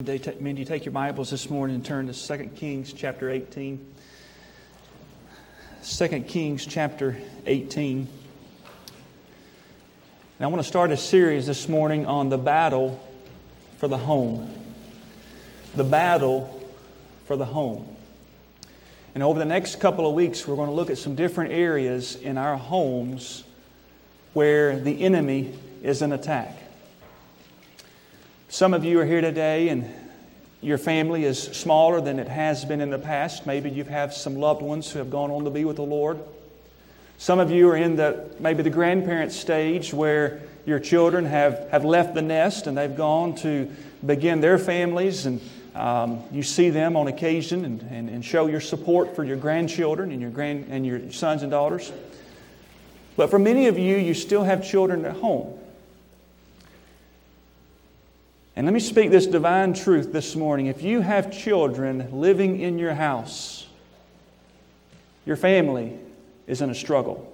Mindy, take your Bibles this morning and turn to 2 Kings chapter 18. 2 Kings chapter 18. And I want to start a series this morning on the battle for the home. The battle for the home. And over the next couple of weeks, we're going to look at some different areas in our homes where the enemy is an attack. Some of you are here today and your family is smaller than it has been in the past. Maybe you have some loved ones who have gone on to be with the Lord. Some of you are in the maybe the grandparent stage where your children have, have left the nest and they've gone to begin their families and um, you see them on occasion and, and, and show your support for your grandchildren and your, grand, and your sons and daughters. But for many of you, you still have children at home. And let me speak this divine truth this morning. If you have children living in your house, your family is in a struggle.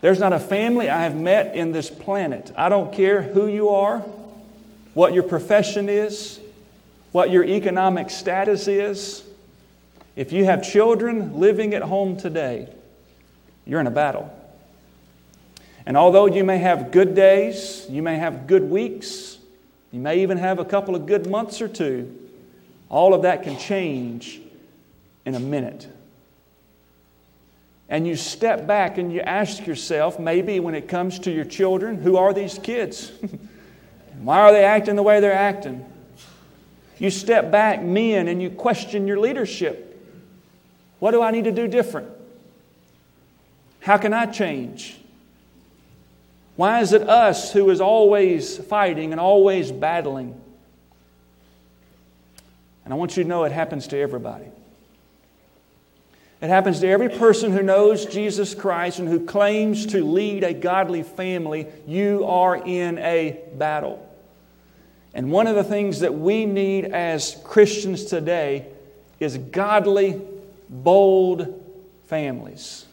There's not a family I have met in this planet. I don't care who you are, what your profession is, what your economic status is. If you have children living at home today, you're in a battle. And although you may have good days, you may have good weeks, you may even have a couple of good months or two, all of that can change in a minute. And you step back and you ask yourself, maybe when it comes to your children, who are these kids? Why are they acting the way they're acting? You step back, men, and you question your leadership. What do I need to do different? How can I change? Why is it us who is always fighting and always battling? And I want you to know it happens to everybody. It happens to every person who knows Jesus Christ and who claims to lead a godly family. You are in a battle. And one of the things that we need as Christians today is godly, bold families.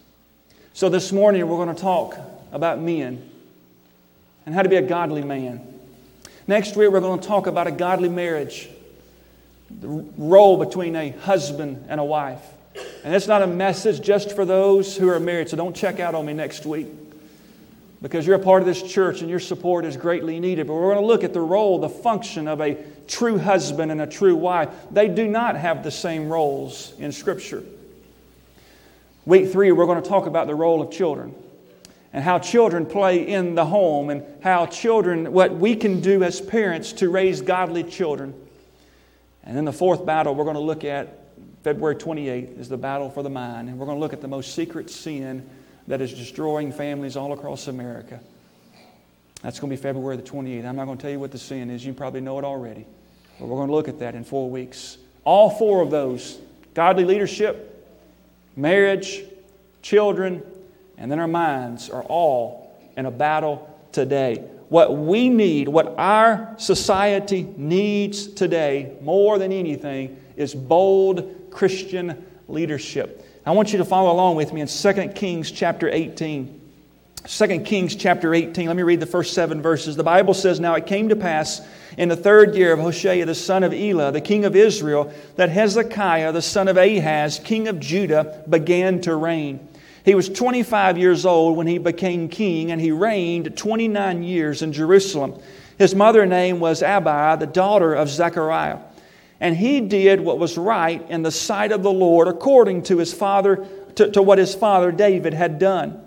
So this morning we're going to talk about men and how to be a godly man. Next week, we're going to talk about a godly marriage, the role between a husband and a wife. And it's not a message just for those who are married, so don't check out on me next week because you're a part of this church and your support is greatly needed. But we're going to look at the role, the function of a true husband and a true wife. They do not have the same roles in Scripture. Week three, we're going to talk about the role of children and how children play in the home and how children, what we can do as parents to raise godly children. And then the fourth battle we're going to look at, February 28th, is the battle for the mind. And we're going to look at the most secret sin that is destroying families all across America. That's going to be February the 28th. I'm not going to tell you what the sin is. You probably know it already. But we're going to look at that in four weeks. All four of those godly leadership, marriage, children, and then our minds are all in a battle today. What we need, what our society needs today more than anything, is bold Christian leadership. I want you to follow along with me in 2 Kings chapter 18. 2 Kings chapter 18, let me read the first seven verses. The Bible says, Now it came to pass in the third year of Hoshea, the son of Elah, the king of Israel, that Hezekiah, the son of Ahaz, king of Judah, began to reign. He was 25 years old when he became king, and he reigned 29 years in Jerusalem. His mother name was Abi, the daughter of Zechariah. And he did what was right in the sight of the Lord according to his father to, to what his father David had done.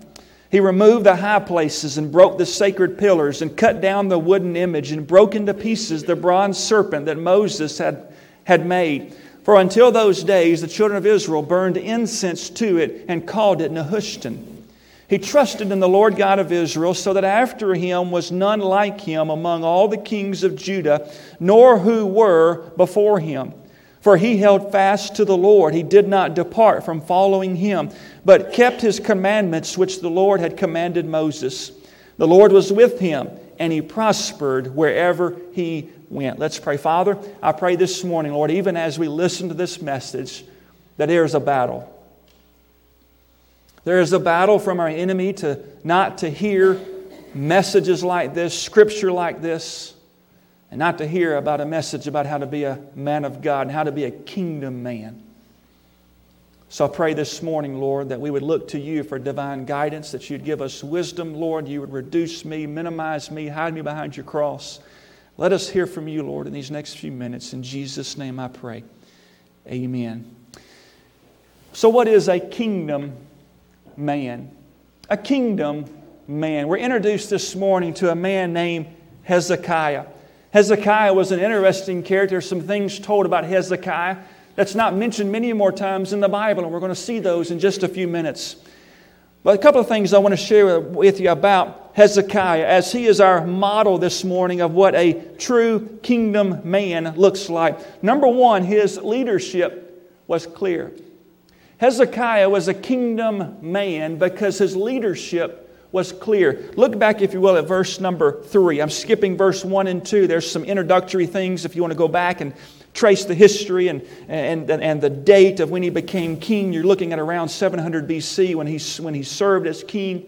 He removed the high places and broke the sacred pillars and cut down the wooden image and broke into pieces the bronze serpent that Moses had, had made. For until those days, the children of Israel burned incense to it and called it Nehushtan. He trusted in the Lord God of Israel, so that after him was none like him among all the kings of Judah, nor who were before him. For he held fast to the Lord. He did not depart from following him, but kept his commandments which the Lord had commanded Moses. The Lord was with him, and he prospered wherever he went. Let's pray. Father, I pray this morning, Lord, even as we listen to this message, that there is a battle. There is a battle from our enemy to not to hear messages like this, scripture like this. and not to hear about a message about how to be a man of God and how to be a kingdom man. So I pray this morning, Lord, that we would look to you for divine guidance, that you'd give us wisdom, Lord. You would reduce me, minimize me, hide me behind your cross. Let us hear from you, Lord, in these next few minutes. In Jesus' name I pray. Amen. So, what is a kingdom man? A kingdom man. We're introduced this morning to a man named Hezekiah. Hezekiah was an interesting character. Some things told about Hezekiah that's not mentioned many more times in the Bible, and we're going to see those in just a few minutes. But a couple of things I want to share with you about Hezekiah, as he is our model this morning of what a true kingdom man looks like. Number one, his leadership was clear. Hezekiah was a kingdom man because his leadership was clear. Look back, if you will, at verse number three. I'm skipping verse one and two. There's some introductory things if you want to go back and trace the history and, and, and the date of when he became king. You're looking at around 700 BC when he, when he served as king.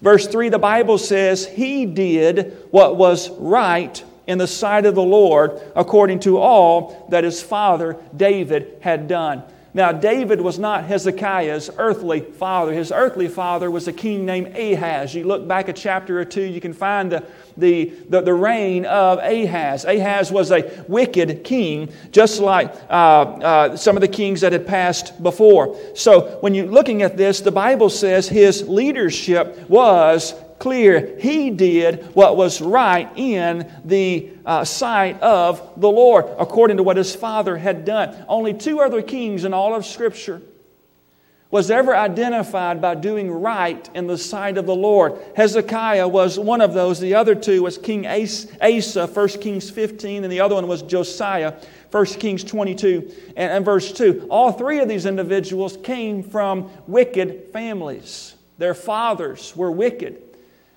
Verse 3, the Bible says, He did what was right in the sight of the Lord according to all that his father David had done. Now, David was not Hezekiah's earthly father. His earthly father was a king named Ahaz. You look back a chapter or two, you can find the, the, the, the reign of Ahaz. Ahaz was a wicked king, just like uh, uh, some of the kings that had passed before. So, when you're looking at this, the Bible says his leadership was clear he did what was right in the uh, sight of the Lord, according to what his father had done. Only two other kings in all of Scripture was ever identified by doing right in the sight of the Lord. Hezekiah was one of those. The other two was King Asa, 1 Kings 15, and the other one was Josiah, 1 Kings 22 and, and verse 2. All three of these individuals came from wicked families. Their fathers were wicked.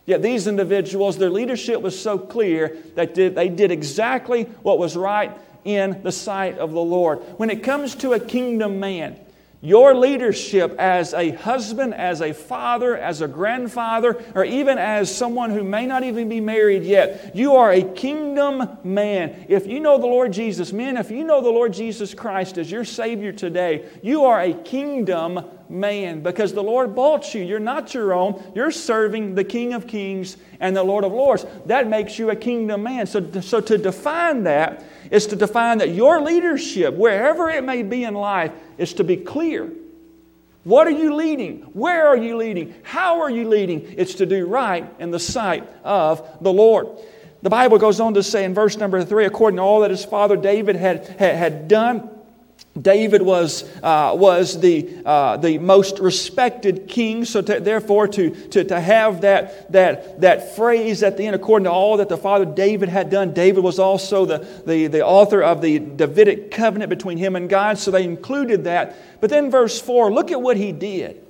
Yet these individuals, their leadership was so clear that they did exactly what was right in the sight of the Lord. When it comes to a kingdom man, your leadership as a husband, as a father, as a grandfather, or even as someone who may not even be married yet, you are a kingdom man. If you know the Lord Jesus, men, if you know the Lord Jesus Christ as your Savior today, you are a kingdom man because the Lord bought you. You're not your own. You're serving the King of Kings and the Lord of Lords. That makes you a kingdom man. So, so to define that is to define that your leadership, wherever it may be in life, is to be clear. What are you leading? Where are you leading? How are you leading? It's to do right in the sight of the Lord. The Bible goes on to say in verse number three, according to all that his father David had, had, had done, David was, uh, was the, uh, the most respected king, so to, therefore, to, to, to have that, that, that phrase at the end, according to all that the father David had done, David was also the, the, the author of the Davidic covenant between him and God, so they included that. But then, verse 4, look at what he did.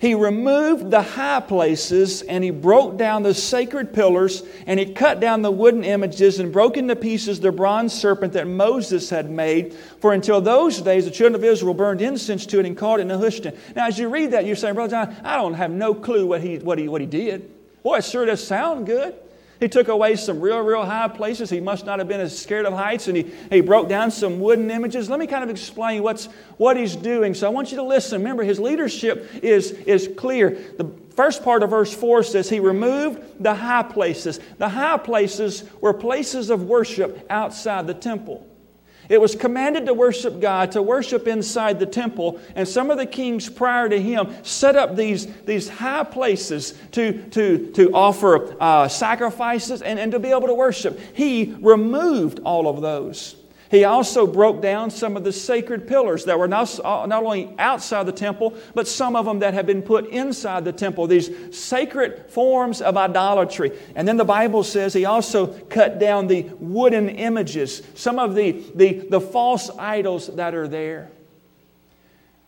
He removed the high places and he broke down the sacred pillars and he cut down the wooden images and broke into pieces the bronze serpent that Moses had made. For until those days, the children of Israel burned incense to it and called it Nehushtan. Now, as you read that, you're saying, Brother John, I don't have no clue what he, what he, what he did. Boy, it sure does sound good. He took away some real, real high places. He must not have been as scared of heights, and he, he broke down some wooden images. Let me kind of explain what's, what he's doing. So I want you to listen. Remember, his leadership is, is clear. The first part of verse 4 says, He removed the high places. The high places were places of worship outside the temple. It was commanded to worship God, to worship inside the temple, and some of the kings prior to him set up these, these high places to, to, to offer uh, sacrifices and, and to be able to worship. He removed all of those. He also broke down some of the sacred pillars that were not, uh, not only outside the temple, but some of them that had been put inside the temple, these sacred forms of idolatry. And then the Bible says he also cut down the wooden images, some of the, the, the false idols that are there.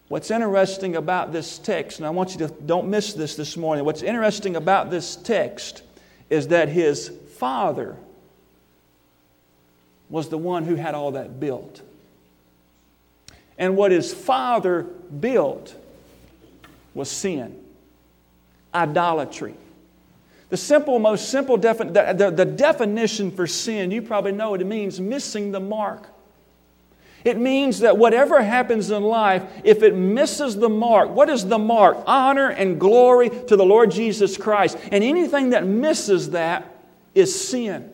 What's interesting about this text, and I want you to don't miss this this morning, what's interesting about this text is that his father was the one who had all that built. And what his father built was sin, idolatry. The simple, most simple defi- the, the, the definition for sin, you probably know it, it means missing the mark. It means that whatever happens in life, if it misses the mark, what is the mark? Honor and glory to the Lord Jesus Christ. And anything that misses that is sin.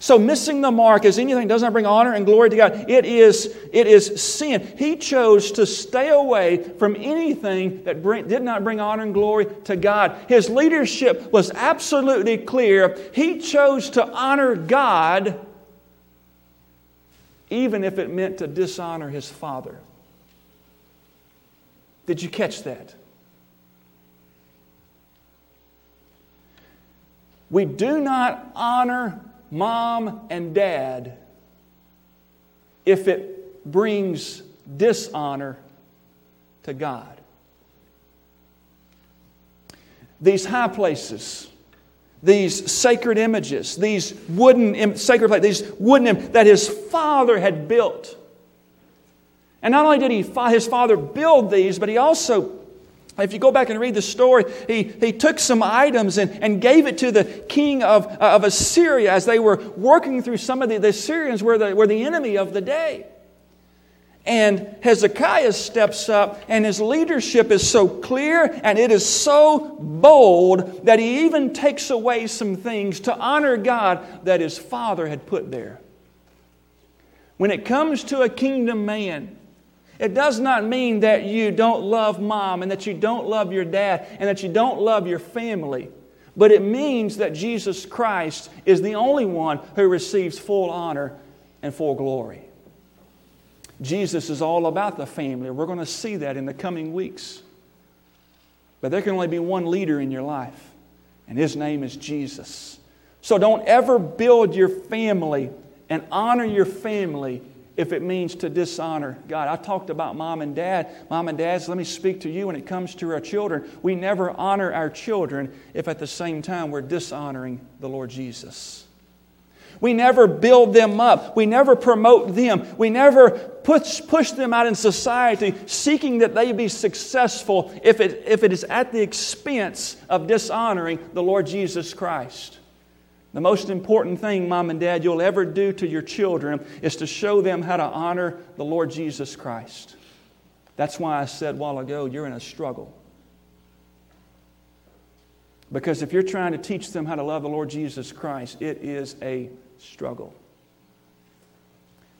So missing the mark is anything that does not bring honor and glory to God. It is, it is sin. He chose to stay away from anything that bring, did not bring honor and glory to God. His leadership was absolutely clear. He chose to honor God even if it meant to dishonor his father. Did you catch that? We do not honor mom and dad if it brings dishonor to God. These high places, these sacred images, these wooden sacred places, these wooden that his father had built. And not only did he, his father build these, but he also if you go back and read the story, he, he took some items and, and gave it to the king of, uh, of Assyria as they were working through some of the, the Assyrians were the, were the enemy of the day. And Hezekiah steps up, and his leadership is so clear and it is so bold that he even takes away some things to honor God that his father had put there. When it comes to a kingdom man, it does not mean that you don't love mom and that you don't love your dad and that you don't love your family. But it means that Jesus Christ is the only one who receives full honor and full glory. Jesus is all about the family. We're going to see that in the coming weeks. But there can only be one leader in your life, and his name is Jesus. So don't ever build your family and honor your family if it means to dishonor God. I talked about mom and dad. Mom and dads, let me speak to you when it comes to our children. We never honor our children if at the same time we're dishonoring the Lord Jesus. We never build them up. We never promote them. We never push, push them out in society seeking that they be successful if it, if it is at the expense of dishonoring the Lord Jesus Christ. The most important thing, mom and dad, you'll ever do to your children is to show them how to honor the Lord Jesus Christ. That's why I said a while ago, you're in a struggle. Because if you're trying to teach them how to love the Lord Jesus Christ, it is a struggle.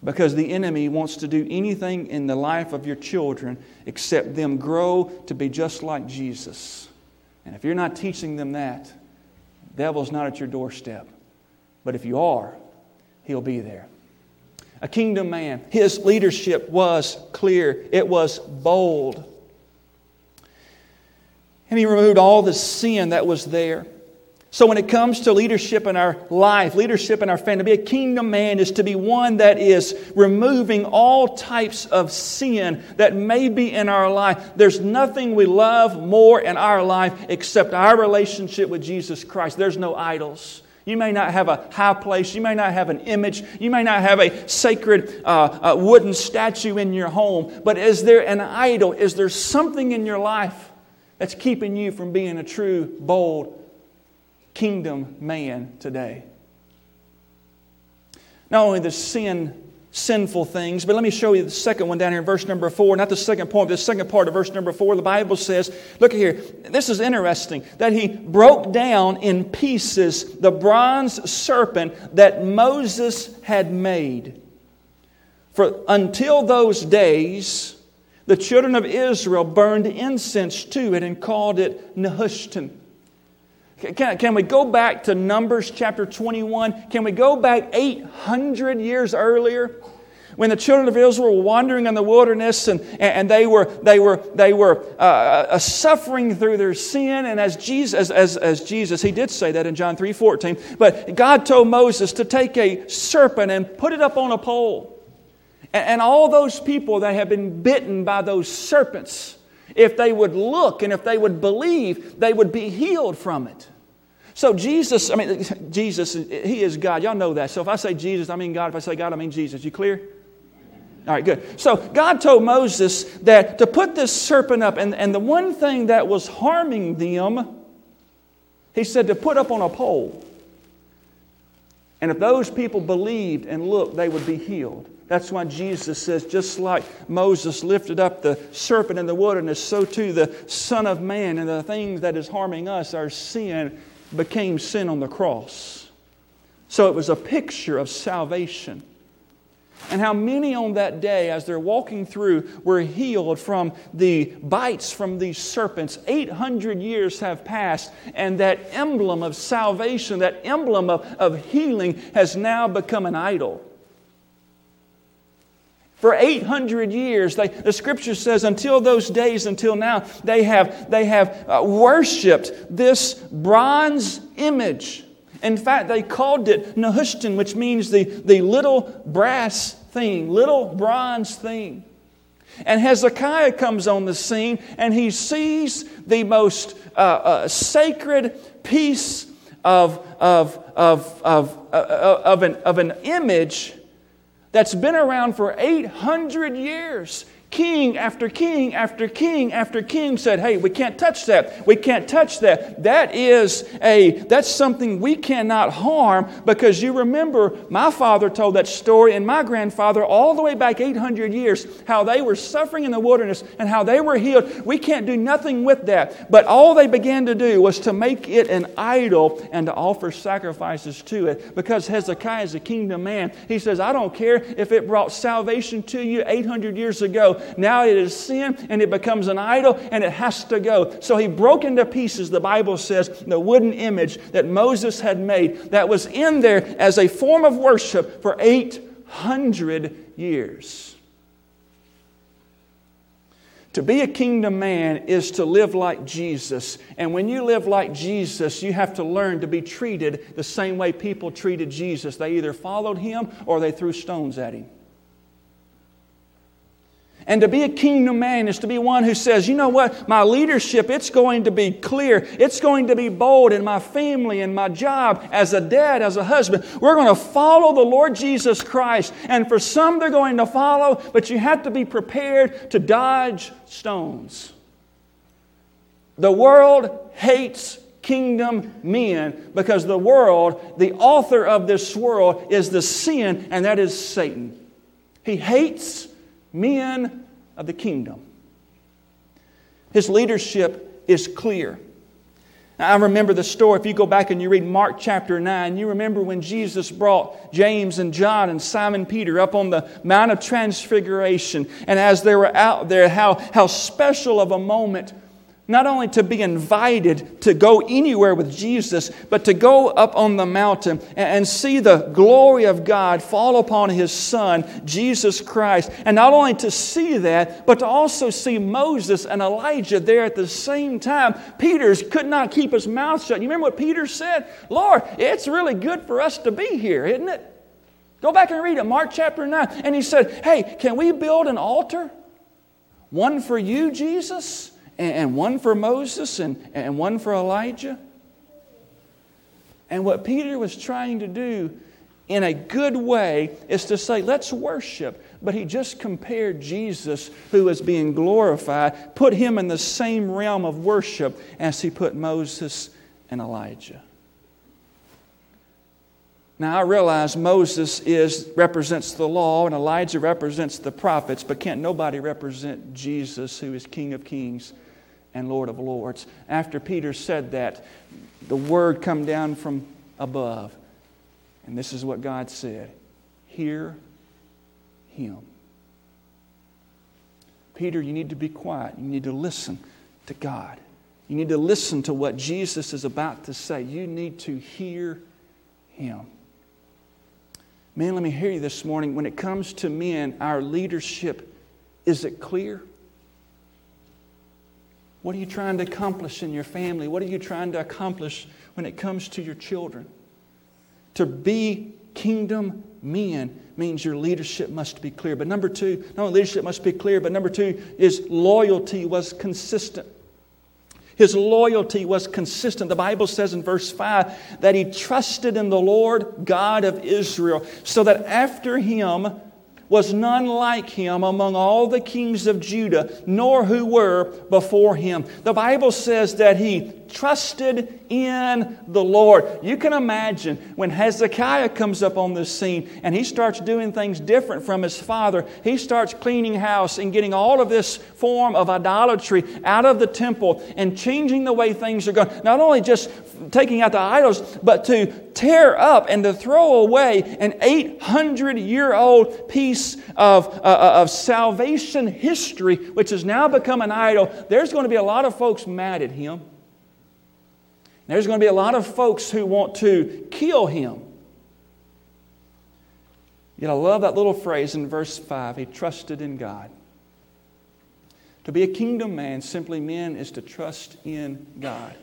Because the enemy wants to do anything in the life of your children except them grow to be just like Jesus. And if you're not teaching them that, devil's not at your doorstep. But if you are, he'll be there. A kingdom man, his leadership was clear, it was bold. And he removed all the sin that was there. So, when it comes to leadership in our life, leadership in our family, to be a kingdom man is to be one that is removing all types of sin that may be in our life. There's nothing we love more in our life except our relationship with Jesus Christ. There's no idols. You may not have a high place. You may not have an image. You may not have a sacred uh, uh, wooden statue in your home. But is there an idol? Is there something in your life that's keeping you from being a true, bold, kingdom man today. Not only the sin, sinful things, but let me show you the second one down here in verse number four. Not the second point, but the second part of verse number four. The Bible says, look here, this is interesting, that he broke down in pieces the bronze serpent that Moses had made. For until those days, the children of Israel burned incense to it and called it Nehushtan. Can, can we go back to Numbers chapter 21? Can we go back 800 years earlier? when the children of Israel were wandering in the wilderness and, and they were, they were, they were uh, uh, suffering through their sin. And as Jesus, as, as, as Jesus, he did say that in John 3 14, but God told Moses to take a serpent and put it up on a pole. And, and all those people that have been bitten by those serpents, if they would look and if they would believe, they would be healed from it. So Jesus, I mean, Jesus, He is God. Y'all know that. So if I say Jesus, I mean God. If I say God, I mean Jesus. You clear? All right, good. So God told Moses that to put this serpent up, and, and the one thing that was harming them He said to put up on a pole. And if those people believed and looked, they would be healed. That's why Jesus says, just like Moses lifted up the serpent in the wilderness, so too the Son of Man and the things that is harming us, our sin, became sin on the cross. So it was a picture of salvation and how many on that day, as they're walking through, were healed from the bites from these serpents. 800 years have passed, and that emblem of salvation, that emblem of, of healing, has now become an idol. For 800 years, they, the scripture says, until those days, until now, they have, they have uh, worshiped this bronze image. In fact, they called it Nehushtan, which means the, the little brass thing, little bronze thing. And Hezekiah comes on the scene and he sees the most uh, uh, sacred piece of, of, of, of, uh, of, an, of an image that's been around for 800 years. King after king after king after king said, "Hey, we can't touch that. We can't touch that. That is a that's something we cannot harm because you remember my father told that story and my grandfather all the way back 800 years how they were suffering in the wilderness and how they were healed. We can't do nothing with that. But all they began to do was to make it an idol and to offer sacrifices to it because Hezekiah is a kingdom man. He says, "I don't care if it brought salvation to you 800 years ago. Now it is sin and it becomes an idol and it has to go. So he broke into pieces, the Bible says, the wooden image that Moses had made that was in there as a form of worship for 800 years. To be a kingdom man is to live like Jesus. And when you live like Jesus, you have to learn to be treated the same way people treated Jesus. They either followed him or they threw stones at him. And to be a kingdom man is to be one who says, you know what, my leadership, it's going to be clear. It's going to be bold in my family and my job as a dad, as a husband. We're going to follow the Lord Jesus Christ. And for some, they're going to follow, but you have to be prepared to dodge stones. The world hates kingdom men because the world, the author of this world, is the sin, and that is Satan. He hates men of the kingdom. His leadership is clear. I remember the story. If you go back and you read Mark chapter 9, you remember when Jesus brought James and John and Simon Peter up on the Mount of Transfiguration. And as they were out there, how, how special of a moment not only to be invited to go anywhere with Jesus, but to go up on the mountain and see the glory of God fall upon His Son, Jesus Christ. And not only to see that, but to also see Moses and Elijah there at the same time. Peter could not keep his mouth shut. You remember what Peter said? Lord, it's really good for us to be here, isn't it? Go back and read it, Mark chapter 9. And he said, Hey, can we build an altar? One for you, Jesus? And one for Moses and, and one for Elijah. And what Peter was trying to do in a good way is to say, let's worship. But he just compared Jesus, who is being glorified, put him in the same realm of worship as he put Moses and Elijah. Now I realize Moses is represents the law and Elijah represents the prophets, but can't nobody represent Jesus, who is King of Kings and Lord of Lords. After Peter said that, the word come down from above. And this is what God said Hear him. Peter, you need to be quiet. You need to listen to God. You need to listen to what Jesus is about to say. You need to hear him. Man, let me hear you this morning. When it comes to men, our leadership, is it clear? What are you trying to accomplish in your family? What are you trying to accomplish when it comes to your children? To be kingdom men means your leadership must be clear. But number two, not only leadership must be clear, but number two is loyalty was consistent. His loyalty was consistent. The Bible says in verse 5 that he trusted in the Lord God of Israel, so that after him, was none like him among all the kings of Judah, nor who were before him. The Bible says that he trusted in the Lord. You can imagine when Hezekiah comes up on this scene and he starts doing things different from his father. He starts cleaning house and getting all of this form of idolatry out of the temple and changing the way things are going. Not only just taking out the idols, but to tear up and to throw away an 800 year old piece of, uh, uh, of salvation history, which has now become an idol. There's going to be a lot of folks mad at him. There's going to be a lot of folks who want to kill him. Yet I love that little phrase in verse 5 he trusted in God. To be a kingdom man simply means is to trust in God.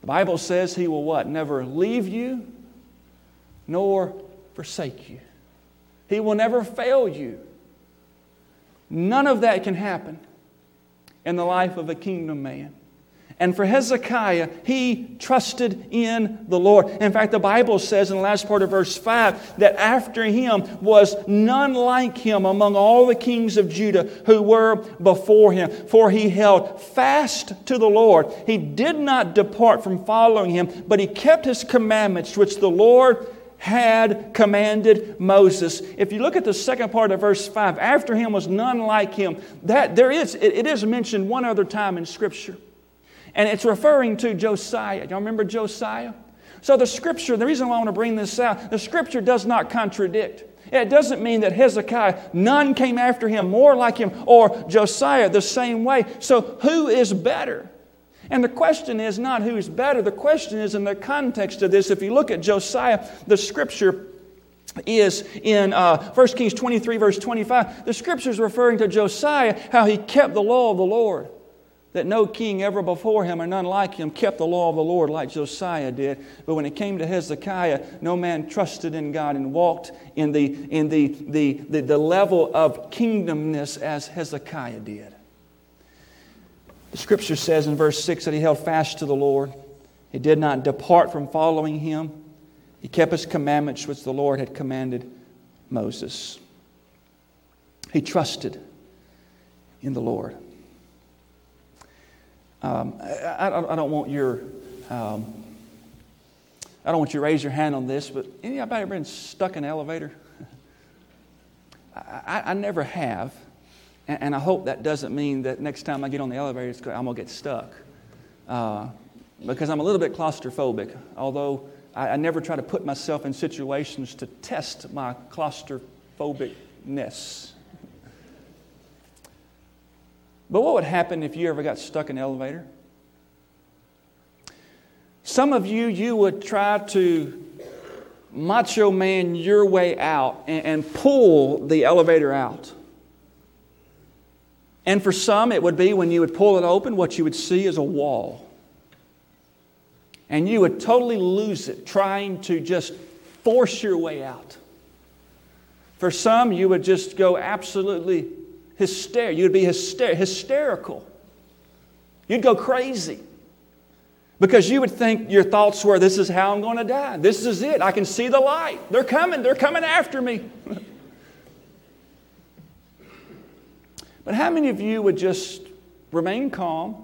The Bible says he will what? Never leave you nor forsake you. He will never fail you. None of that can happen in the life of a kingdom man. And for Hezekiah, he trusted in the Lord. In fact, the Bible says in the last part of verse 5 that after him was none like him among all the kings of Judah who were before him. For he held fast to the Lord. He did not depart from following him, but he kept his commandments, which the Lord had commanded Moses. If you look at the second part of verse 5, after him was none like him. That there is, it, it is mentioned one other time in Scripture. And it's referring to Josiah. Y'all remember Josiah? So the scripture, the reason why I want to bring this out, the scripture does not contradict. It doesn't mean that Hezekiah, none came after him more like him, or Josiah the same way. So who is better? And the question is not who is better. The question is in the context of this. If you look at Josiah, the scripture is in uh, 1 Kings 23, verse 25. The scripture is referring to Josiah, how he kept the law of the Lord that no king ever before him or none like him kept the law of the Lord like Josiah did. But when it came to Hezekiah, no man trusted in God and walked in the, in the, the, the, the level of kingdomness as Hezekiah did. The scripture says in verse 6 that he held fast to the Lord. He did not depart from following him. He kept his commandments, which the Lord had commanded Moses. He trusted in the Lord. Um, I, I, I, don't want your, um, I don't want you to raise your hand on this, but anybody ever been stuck in an elevator? I, I, never have, and, and, I hope that doesn't mean that next time I get on the elevator, I'm gonna get stuck, uh, because I'm a little bit claustrophobic. Although I, I never try to put myself in situations to test my claustrophobicness. But what would happen if you ever got stuck in an elevator? Some of you, you would try to macho man your way out and, and pull the elevator out. And for some, it would be when you would pull it open, what you would see is a wall. And you would totally lose it trying to just force your way out. For some, you would just go absolutely hysterical. You'd be hyster- hysterical. You'd go crazy. Because you would think your thoughts were, this is how I'm going to die. This is it. I can see the light. They're coming. They're coming after me. but how many of you would just remain calm?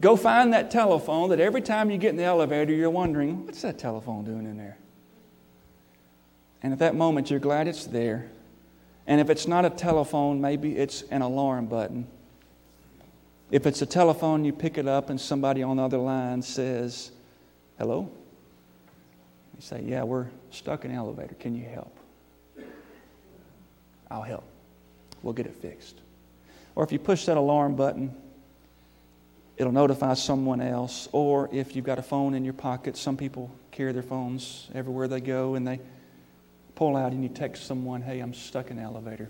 Go find that telephone that every time you get in the elevator, you're wondering, what's that telephone doing in there? And at that moment, you're glad it's there. And if it's not a telephone, maybe it's an alarm button. If it's a telephone, you pick it up and somebody on the other line says, Hello? You say, Yeah, we're stuck in an elevator. Can you help? I'll help. We'll get it fixed. Or if you push that alarm button, it'll notify someone else. Or if you've got a phone in your pocket, some people carry their phones everywhere they go and they pull out and you text someone, hey, I'm stuck in the elevator.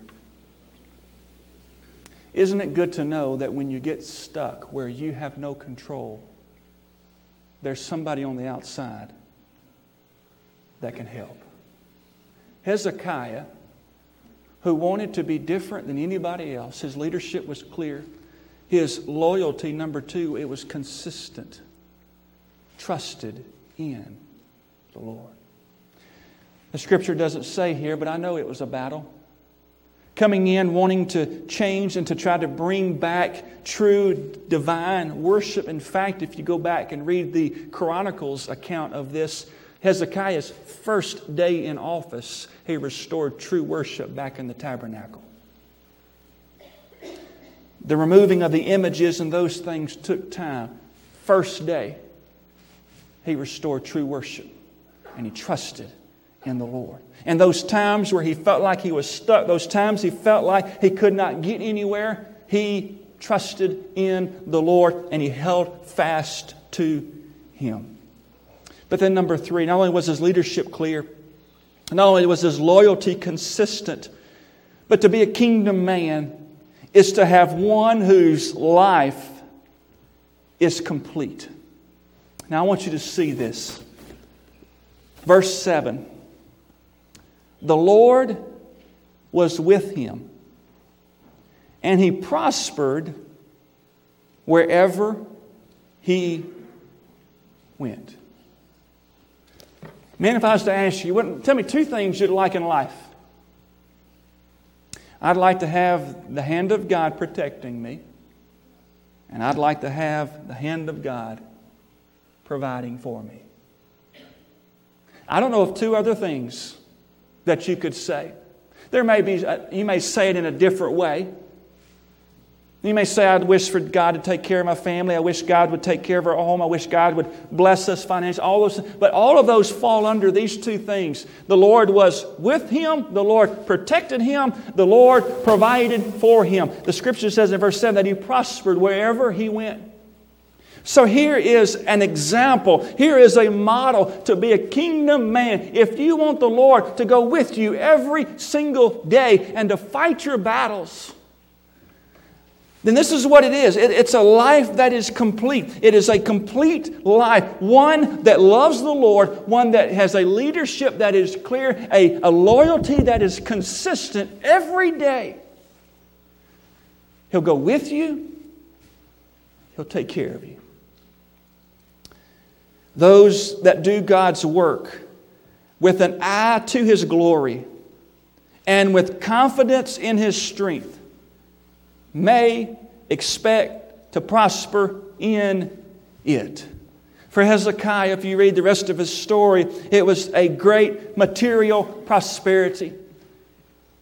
Isn't it good to know that when you get stuck where you have no control, there's somebody on the outside that can help? Hezekiah, who wanted to be different than anybody else, his leadership was clear. His loyalty, number two, it was consistent, trusted in the Lord. The scripture doesn't say here, but I know it was a battle. coming in wanting to change and to try to bring back true divine worship. In fact, if you go back and read the Chronicles account of this, Hezekiah's first day in office, he restored true worship back in the tabernacle. The removing of the images and those things took time. First day, he restored true worship and he trusted in the Lord. And those times where he felt like he was stuck, those times he felt like he could not get anywhere, he trusted in the Lord and he held fast to him. But then, number three, not only was his leadership clear, not only was his loyalty consistent, but to be a kingdom man is to have one whose life is complete. Now, I want you to see this. Verse 7 The Lord was with him, and he prospered wherever he went. Man, if I was to ask you, what, tell me two things you'd like in life. I'd like to have the hand of God protecting me, and I'd like to have the hand of God providing for me. I don't know of two other things that you could say. There may be, uh, you may say it in a different way. You may say, I wish for God to take care of my family. I wish God would take care of our home. I wish God would bless us financially. All those, but all of those fall under these two things. The Lord was with him. The Lord protected him. The Lord provided for him. The scripture says in verse 7 that he prospered wherever he went. So here is an example. Here is a model to be a kingdom man. If you want the Lord to go with you every single day and to fight your battles, then this is what it is it, it's a life that is complete. It is a complete life, one that loves the Lord, one that has a leadership that is clear, a, a loyalty that is consistent every day. He'll go with you, He'll take care of you. Those that do God's work with an eye to His glory and with confidence in His strength may expect to prosper in it. For Hezekiah, if you read the rest of his story, it was a great material prosperity.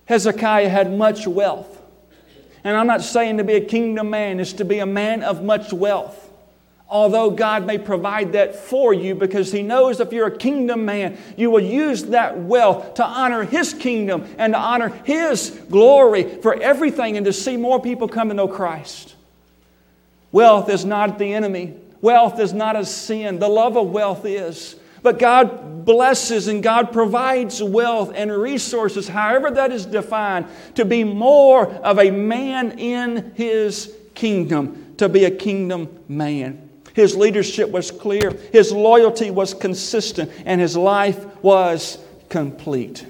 Hezekiah had much wealth. And I'm not saying to be a kingdom man is to be a man of much wealth although God may provide that for you because He knows if you're a kingdom man, you will use that wealth to honor His kingdom and to honor His glory for everything and to see more people come to know Christ. Wealth is not the enemy, wealth is not a sin. The love of wealth is. But God blesses and God provides wealth and resources, however that is defined, to be more of a man in His kingdom, to be a kingdom man. His leadership was clear, his loyalty was consistent, and his life was complete.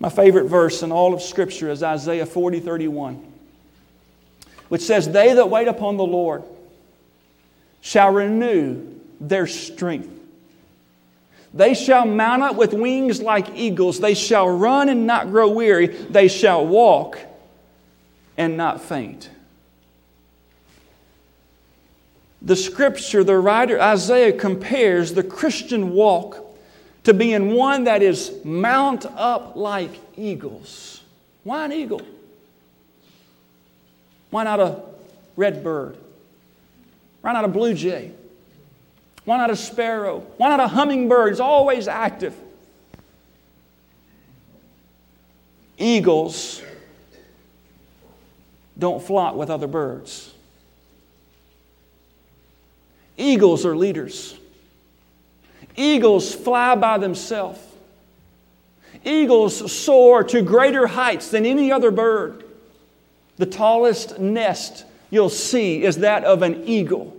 My favorite verse in all of Scripture is Isaiah 40 31, which says, They that wait upon the Lord shall renew their strength. They shall mount up with wings like eagles. They shall run and not grow weary. They shall walk and not faint the scripture, the writer Isaiah compares the Christian walk to being one that is mount up like eagles. Why an eagle? Why not a red bird? Why not a blue jay? Why not a sparrow? Why not a hummingbird? It's always active. Eagles don't flock with other birds. Eagles are leaders. Eagles fly by themselves. Eagles soar to greater heights than any other bird. The tallest nest you'll see is that of an eagle.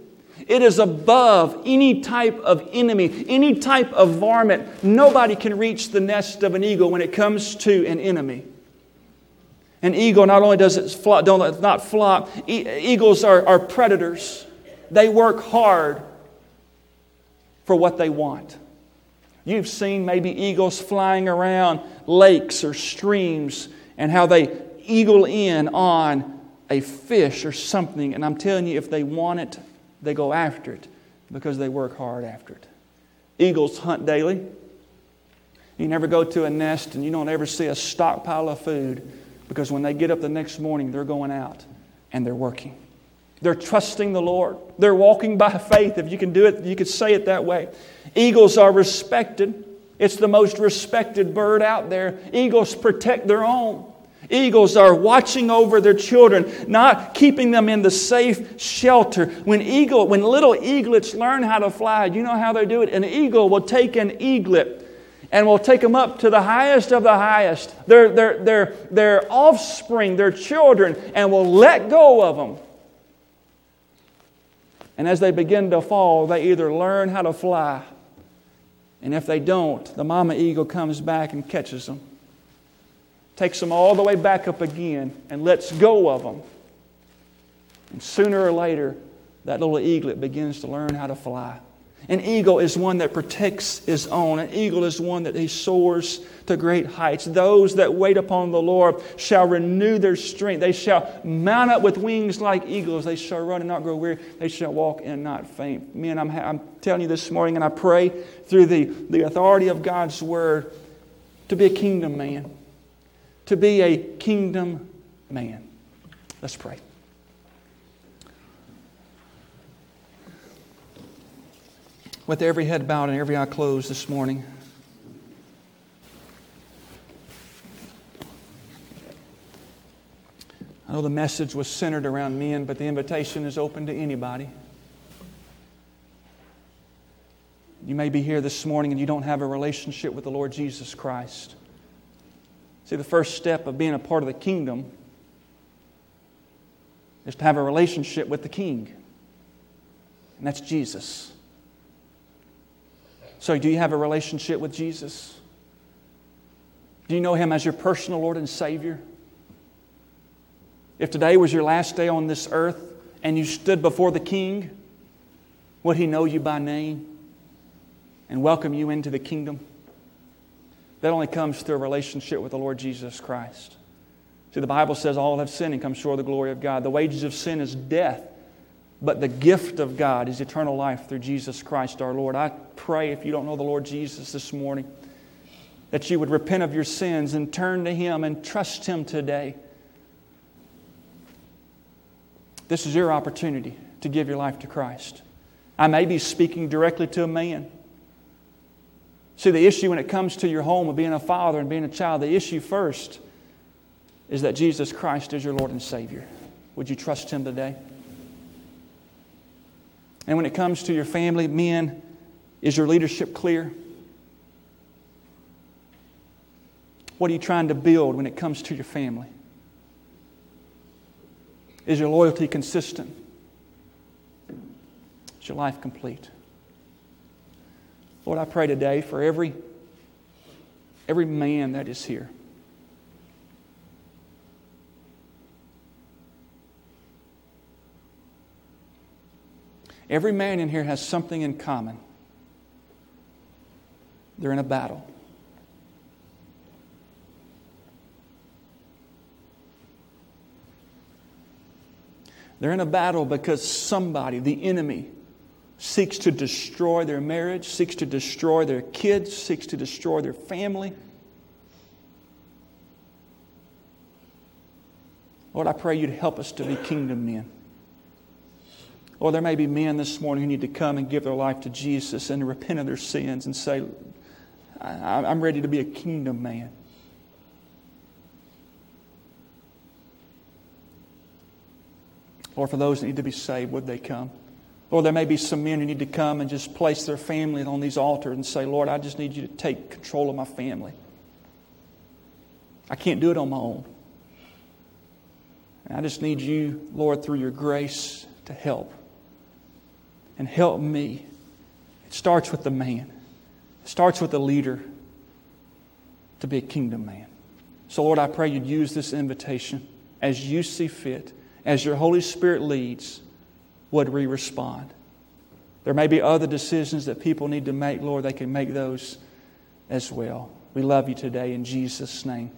It is above any type of enemy, any type of varmint. Nobody can reach the nest of an eagle when it comes to an enemy. An eagle not only does it fly, don't not flock, e- eagles are, are predators. They work hard for what they want. You've seen maybe eagles flying around lakes or streams and how they eagle in on a fish or something. And I'm telling you, if they want it, they go after it because they work hard after it. Eagles hunt daily. You never go to a nest and you don't ever see a stockpile of food because when they get up the next morning, they're going out and they're working. They're trusting the Lord. They're walking by faith, if you can do it, you could say it that way. Eagles are respected. It's the most respected bird out there. Eagles protect their own. Eagles are watching over their children, not keeping them in the safe shelter. When eagle, when little eaglets learn how to fly, you know how they do it? An eagle will take an eaglet and will take them up to the highest of the highest, their, their, their, their offspring, their children, and will let go of them. And as they begin to fall, they either learn how to fly, and if they don't, the mama eagle comes back and catches them takes them all the way back up again and lets go of them. And sooner or later, that little eaglet begins to learn how to fly. An eagle is one that protects his own. An eagle is one that he soars to great heights. Those that wait upon the Lord shall renew their strength. They shall mount up with wings like eagles. They shall run and not grow weary. They shall walk and not faint. Men, I'm, I'm telling you this morning, and I pray through the, the authority of God's word to be a kingdom man to be a kingdom man. Let's pray. With every head bowed and every eye closed this morning, I know the message was centered around men, but the invitation is open to anybody. You may be here this morning and you don't have a relationship with the Lord Jesus Christ. See, the first step of being a part of the kingdom is to have a relationship with the king, and that's Jesus. So, do you have a relationship with Jesus? Do you know him as your personal Lord and Savior? If today was your last day on this earth and you stood before the king, would he know you by name and welcome you into the kingdom? That only comes through a relationship with the Lord Jesus Christ. See, the Bible says all have sinned and come short of the glory of God. The wages of sin is death, but the gift of God is eternal life through Jesus Christ our Lord. I pray if you don't know the Lord Jesus this morning, that you would repent of your sins and turn to Him and trust Him today. This is your opportunity to give your life to Christ. I may be speaking directly to a man. See, the issue when it comes to your home of being a father and being a child, the issue first is that Jesus Christ is your Lord and Savior. Would you trust Him today? And when it comes to your family, men, is your leadership clear? What are you trying to build when it comes to your family? Is your loyalty consistent? Is your life complete? Lord, I pray today for every, every man that is here. Every man in here has something in common. They're in a battle. They're in a battle because somebody, the enemy, seeks to destroy their marriage, seeks to destroy their kids, seeks to destroy their family. Lord, I pray you'd help us to be kingdom men. Lord, there may be men this morning who need to come and give their life to Jesus and repent of their sins and say, I'm ready to be a kingdom man. Lord, for those that need to be saved, would they come? Or there may be some men who need to come and just place their family on these altars and say, Lord, I just need you to take control of my family. I can't do it on my own. I just need you, Lord, through your grace to help. And help me. It starts with the man, it starts with the leader to be a kingdom man. So, Lord, I pray you'd use this invitation as you see fit, as your Holy Spirit leads would we respond? There may be other decisions that people need to make, Lord, they can make those as well. We love you today in Jesus' name.